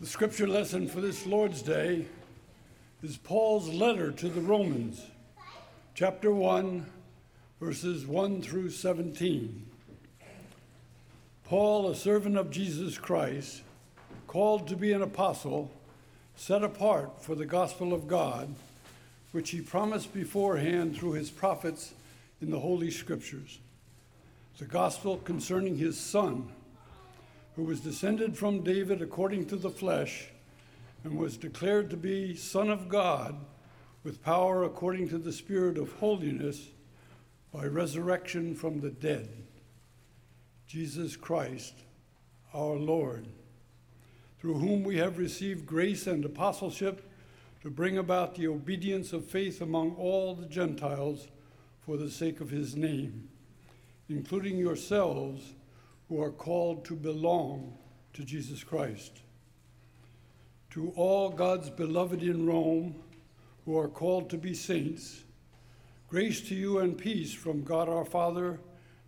The scripture lesson for this Lord's Day is Paul's letter to the Romans, chapter 1, verses 1 through 17. Paul, a servant of Jesus Christ, called to be an apostle, set apart for the gospel of God, which he promised beforehand through his prophets in the Holy Scriptures. The gospel concerning his Son, who was descended from David according to the flesh, and was declared to be Son of God with power according to the Spirit of holiness by resurrection from the dead. Jesus Christ, our Lord, through whom we have received grace and apostleship to bring about the obedience of faith among all the Gentiles for the sake of his name, including yourselves who are called to belong to Jesus Christ. To all God's beloved in Rome who are called to be saints, grace to you and peace from God our Father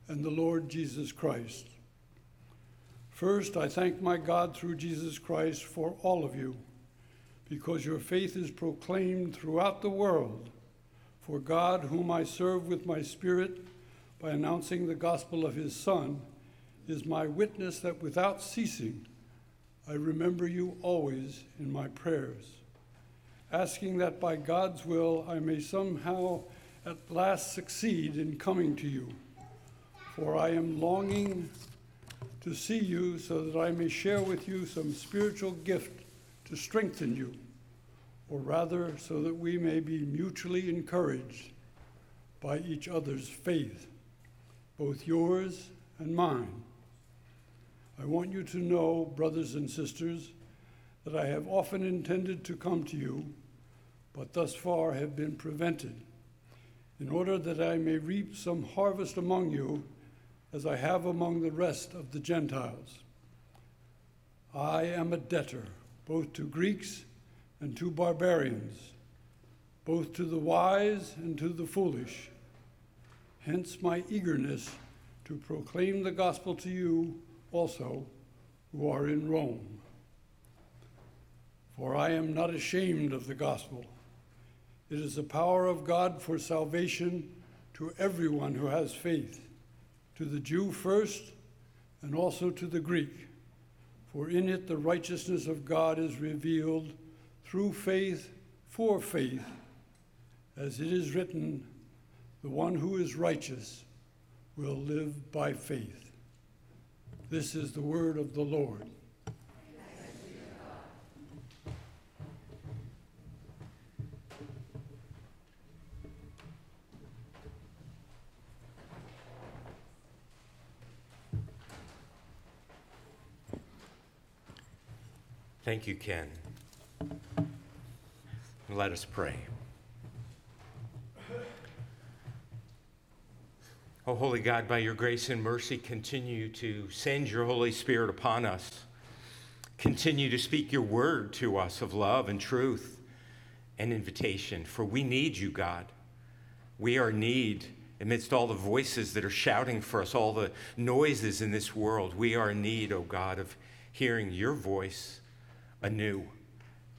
and the Lord Jesus Christ. First, I thank my God through Jesus Christ for all of you, because your faith is proclaimed throughout the world. For God, whom I serve with my Spirit by announcing the gospel of his Son, is my witness that without ceasing I remember you always in my prayers, asking that by God's will I may somehow at last succeed in coming to you. For I am longing to see you so that I may share with you some spiritual gift to strengthen you, or rather, so that we may be mutually encouraged by each other's faith, both yours and mine. I want you to know, brothers and sisters, that I have often intended to come to you, but thus far have been prevented, in order that I may reap some harvest among you as I have among the rest of the Gentiles. I am a debtor both to Greeks and to barbarians, both to the wise and to the foolish. Hence my eagerness to proclaim the gospel to you also who are in Rome. For I am not ashamed of the gospel. It is the power of God for salvation to everyone who has faith to the Jew first, and also to the Greek. For in it the righteousness of God is revealed through faith for faith, as it is written, the one who is righteous will live by faith. This is the word of the Lord. Thank you, Ken. Let us pray. Oh, Holy God, by your grace and mercy, continue to send your Holy Spirit upon us. Continue to speak your word to us of love and truth and invitation, for we need you, God. We are need amidst all the voices that are shouting for us, all the noises in this world. We are in need, oh God, of hearing your voice anew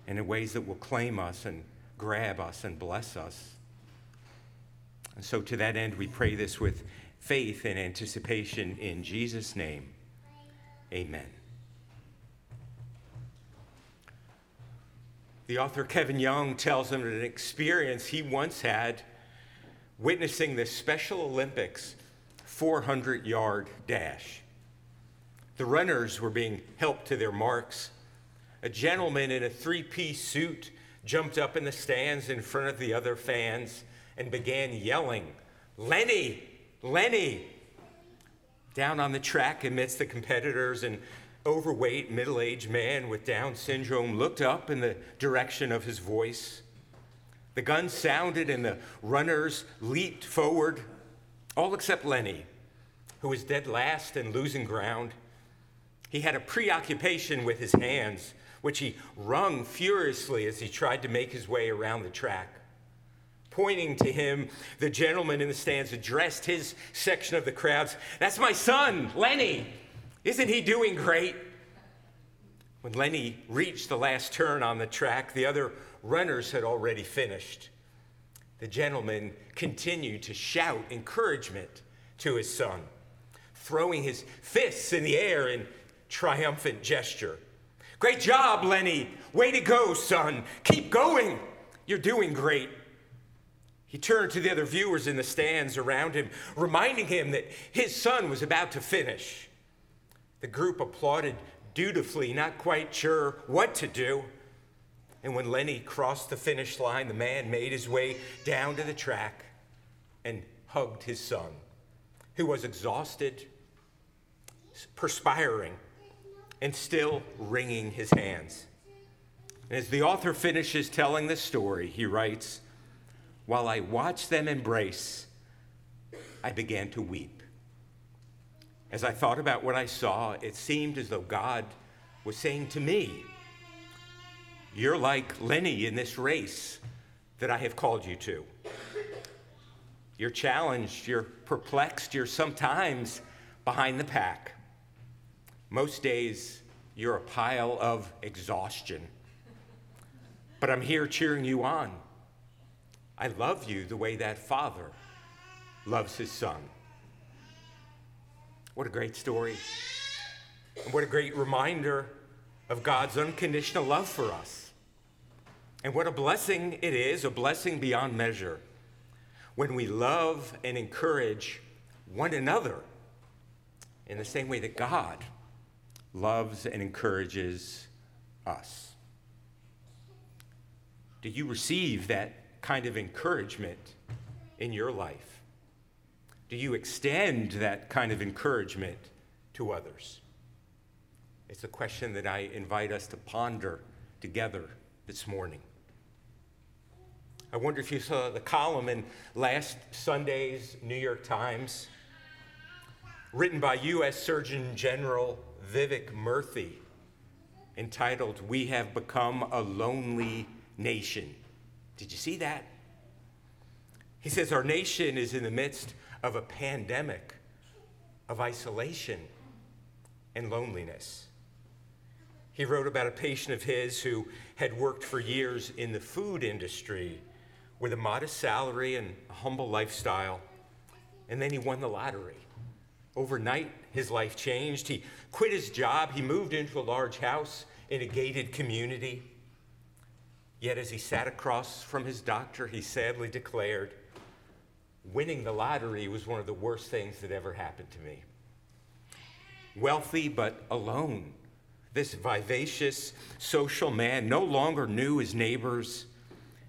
and in ways that will claim us and grab us and bless us. And so, to that end, we pray this with faith and anticipation in Jesus' name. Amen. The author Kevin Young tells him an experience he once had witnessing the Special Olympics 400 yard dash. The runners were being helped to their marks a gentleman in a three piece suit jumped up in the stands in front of the other fans and began yelling, Lenny, Lenny. Down on the track amidst the competitors, an overweight, middle aged man with Down syndrome looked up in the direction of his voice. The gun sounded and the runners leaped forward, all except Lenny, who was dead last and losing ground. He had a preoccupation with his hands which he wrung furiously as he tried to make his way around the track. Pointing to him, the gentleman in the stands addressed his section of the crowds That's my son, Lenny. Isn't he doing great? When Lenny reached the last turn on the track, the other runners had already finished. The gentleman continued to shout encouragement to his son, throwing his fists in the air in triumphant gesture. Great job, Lenny. Way to go, son. Keep going. You're doing great. He turned to the other viewers in the stands around him, reminding him that his son was about to finish. The group applauded dutifully, not quite sure what to do. And when Lenny crossed the finish line, the man made his way down to the track and hugged his son, who was exhausted, perspiring, and still wringing his hands. And as the author finishes telling the story, he writes, While I watched them embrace, I began to weep. As I thought about what I saw, it seemed as though God was saying to me, You're like Lenny in this race that I have called you to. You're challenged, you're perplexed, you're sometimes behind the pack. Most days, you're a pile of exhaustion. But I'm here cheering you on. I love you the way that father loves his son. What a great story. And what a great reminder of God's unconditional love for us. And what a blessing it is, a blessing beyond measure, when we love and encourage one another in the same way that God loves and encourages us. Do you receive that kind of encouragement in your life? Do you extend that kind of encouragement to others? It's a question that I invite us to ponder together this morning. I wonder if you saw the column in last Sunday's New York Times, written by U.S. Surgeon General Vivek Murthy, entitled, We Have Become a Lonely Nation. Did you see that? He says, Our nation is in the midst of a pandemic of isolation and loneliness. He wrote about a patient of his who had worked for years in the food industry with a modest salary and a humble lifestyle, and then he won the lottery. Overnight, his life changed. He quit his job, he moved into a large house in a gated community. Yet, as he sat across from his doctor, he sadly declared, Winning the lottery was one of the worst things that ever happened to me. Wealthy but alone, this vivacious social man no longer knew his neighbors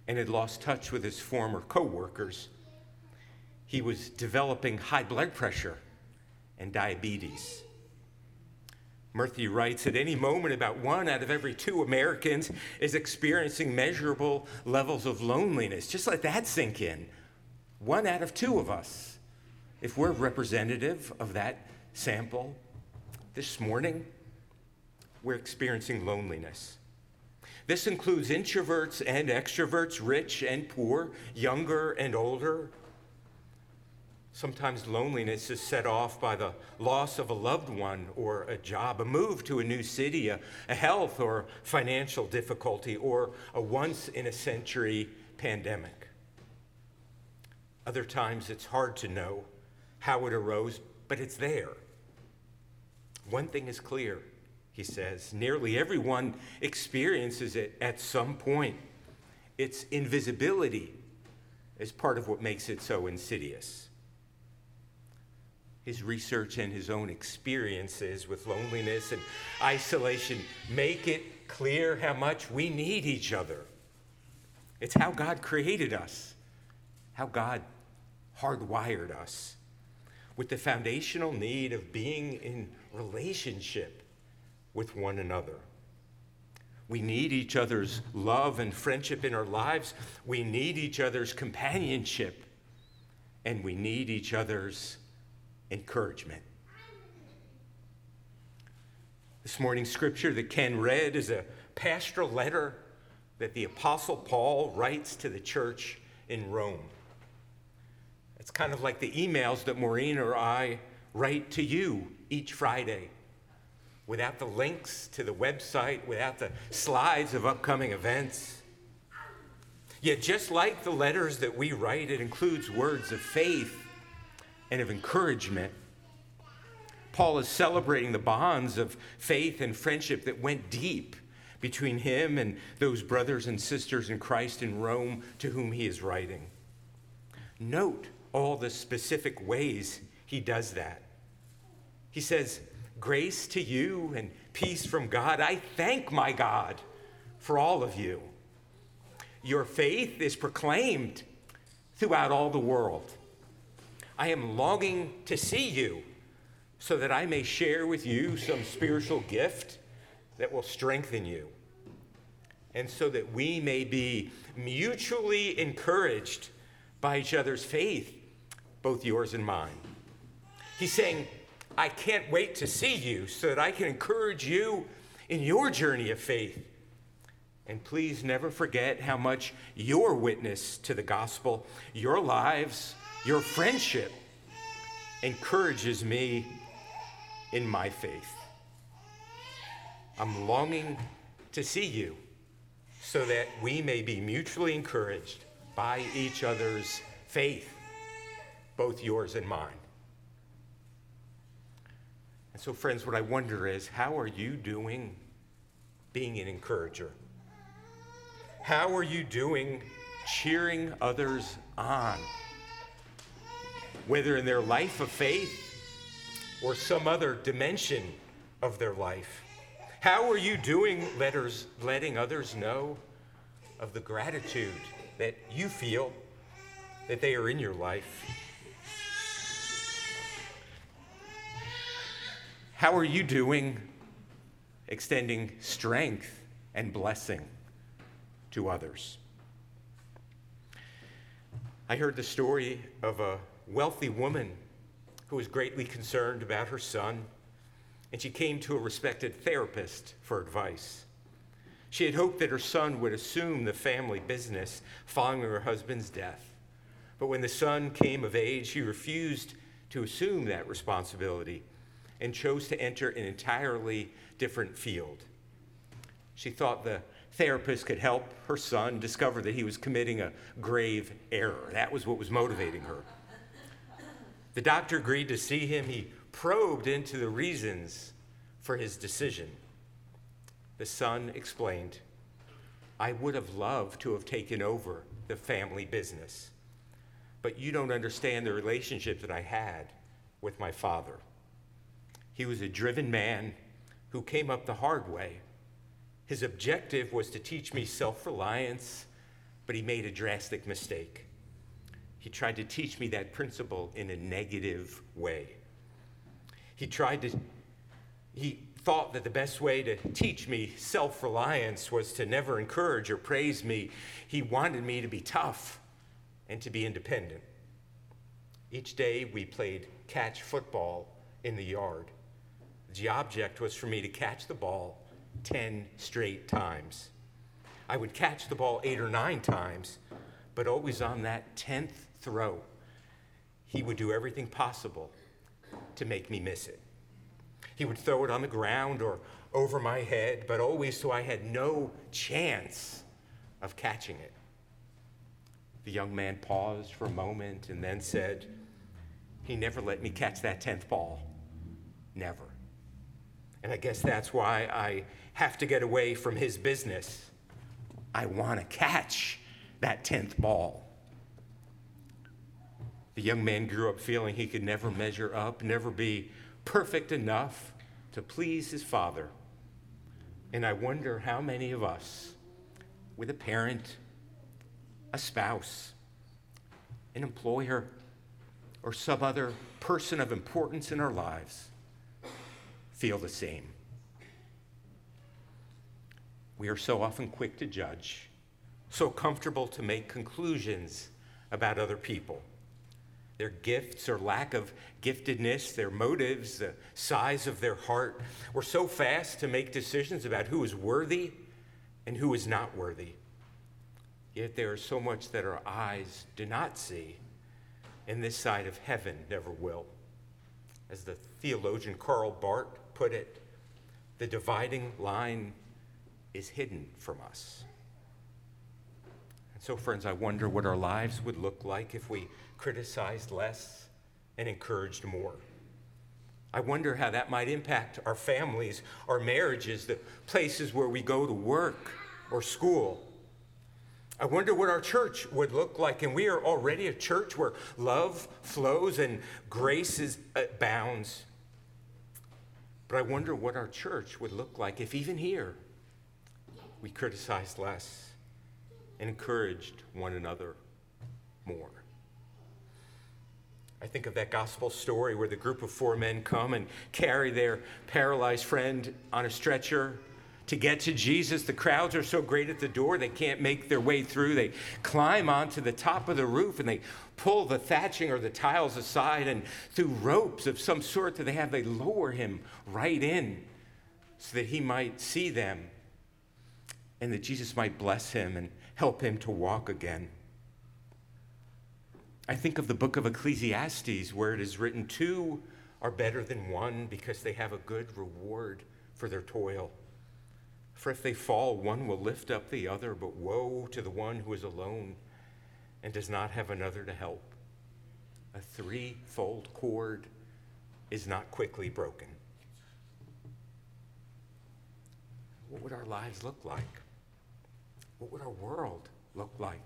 and had lost touch with his former coworkers. He was developing high blood pressure and diabetes. Murthy writes at any moment, about one out of every two Americans is experiencing measurable levels of loneliness. Just let that sink in. One out of two of us. If we're representative of that sample this morning, we're experiencing loneliness. This includes introverts and extroverts, rich and poor, younger and older, Sometimes loneliness is set off by the loss of a loved one or a job, a move to a new city, a, a health or financial difficulty, or a once in a century pandemic. Other times it's hard to know how it arose, but it's there. One thing is clear, he says nearly everyone experiences it at some point. Its invisibility is part of what makes it so insidious his research and his own experiences with loneliness and isolation make it clear how much we need each other. It's how God created us, how God hardwired us with the foundational need of being in relationship with one another. We need each other's love and friendship in our lives. We need each other's companionship. And we need each other's encouragement. This morning's scripture that Ken read is a pastoral letter that the Apostle Paul writes to the church in Rome. It's kind of like the emails that Maureen or I write to you each Friday. without the links to the website, without the slides of upcoming events. Yet, just like the letters that we write, it includes words of faith and of encouragement. Paul is celebrating the bonds of faith and friendship that went deep between him and those brothers and sisters in Christ in Rome to whom he is writing. Note all the specific ways he does that. He says, Grace to you and peace from God. I thank my God for all of you. Your faith is proclaimed throughout all the world. I am longing to see you so that I may share with you some spiritual gift that will strengthen you, and so that we may be mutually encouraged by each other's faith, both yours and mine. He's saying, I can't wait to see you so that I can encourage you in your journey of faith. And please never forget how much your witness to the gospel, your lives, your friendship encourages me in my faith. I'm longing to see you so that we may be mutually encouraged by each other's faith, both yours and mine. And so, friends, what I wonder is how are you doing being an encourager? How are you doing cheering others on? Whether in their life of faith or some other dimension of their life. How are you doing letters, letting others know of the gratitude that you feel that they are in your life? How are you doing extending strength and blessing to others? I heard the story of a wealthy woman who was greatly concerned about her son, and she came to a respected therapist for advice. She had hoped that her son would assume the family business following her husband's death. But when the son came of age, he refused to assume that responsibility and chose to enter an entirely different field. She thought the therapist could help her son discover that he was committing a grave error. That was what was motivating her. The doctor agreed to see him. He probed into the reasons for his decision. The son explained, I would have loved to have taken over the family business, but you don't understand the relationship that I had with my father. He was a driven man who came up the hard way. His objective was to teach me self reliance, but he made a drastic mistake. He tried to teach me that principle in a negative way. He tried to, he thought that the best way to teach me self reliance was to never encourage or praise me. He wanted me to be tough and to be independent. Each day we played catch football in the yard. The object was for me to catch the ball 10 straight times. I would catch the ball eight or nine times, but always on that 10th throw, he would do everything possible to make me miss it. He would throw it on the ground or over my head, but always so I had no chance of catching it. The young man paused for a moment and then said, He never let me catch that 10th ball. Never. And I guess that's why I have to get away from his business. I want to catch that 10th ball. The young man grew up feeling he could never measure up, never be perfect enough to please his father. And I wonder how many of us, with a parent, a spouse, an employer, or some other person of importance in our lives, feel the same. We are so often quick to judge, so comfortable to make conclusions about other people. Their gifts or lack of giftedness, their motives, the size of their heart. We're so fast to make decisions about who is worthy and who is not worthy. Yet there is so much that our eyes do not see, and this side of heaven never will. As the theologian Karl Barth put it, the dividing line is hidden from us. So, friends, I wonder what our lives would look like if we criticized less and encouraged more. I wonder how that might impact our families, our marriages, the places where we go to work or school. I wonder what our church would look like. And we are already a church where love flows and grace is, uh, abounds. But I wonder what our church would look like if even here we criticized less and encouraged one another more. I think of that gospel story where the group of four men come and carry their paralyzed friend on a stretcher to get to Jesus. The crowds are so great at the door, they can't make their way through. They climb onto the top of the roof and they pull the thatching or the tiles aside, and through ropes of some sort that they have, they lower him right in so that he might see them and that Jesus might bless him and help him to walk again. I think of the book of Ecclesiastes where it is written, Two are better than one because they have a good reward for their toil. For if they fall, one will lift up the other, but woe to the one who is alone and does not have another to help. A threefold cord is not quickly broken. What would our lives look like? What would our world look like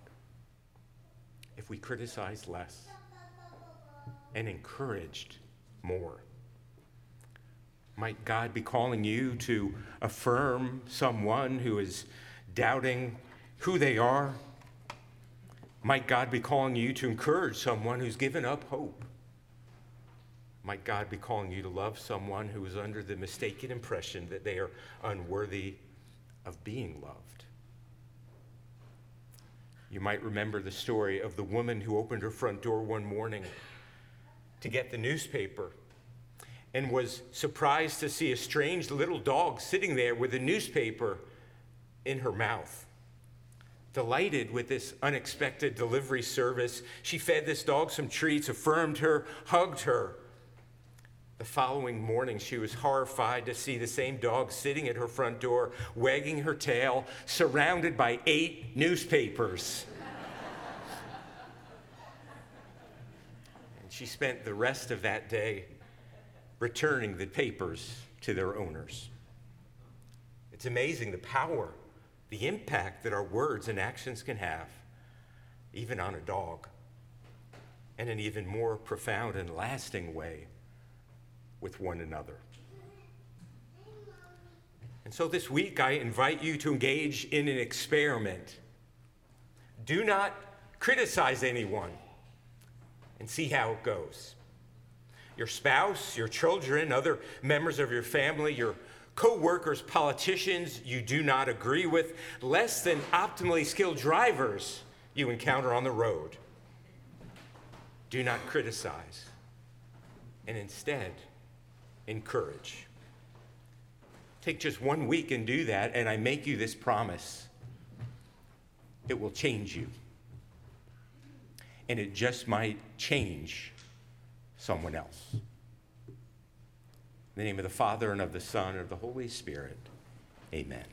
if we criticized less and encouraged more? Might God be calling you to affirm someone who is doubting who they are? Might God be calling you to encourage someone who's given up hope? Might God be calling you to love someone who is under the mistaken impression that they are unworthy of being loved? You might remember the story of the woman who opened her front door one morning to get the newspaper and was surprised to see a strange little dog sitting there with a newspaper in her mouth. Delighted with this unexpected delivery service, she fed this dog some treats, affirmed her, hugged her. The following morning, she was horrified to see the same dog sitting at her front door, wagging her tail, surrounded by eight newspapers. and she spent the rest of that day returning the papers to their owners. It's amazing the power, the impact that our words and actions can have, even on a dog, and an even more profound and lasting way with one another. And so this week, I invite you to engage in an experiment. Do not criticize anyone and see how it goes your spouse, your children, other members of your family, your co-workers, politicians you do not agree with, less than optimally skilled drivers you encounter on the road. Do not criticize, and instead, encourage. Take just one week and do that, and I make you this promise it will change you. And it just might change someone else. In the name of the Father, and of the Son, and of the Holy Spirit, amen.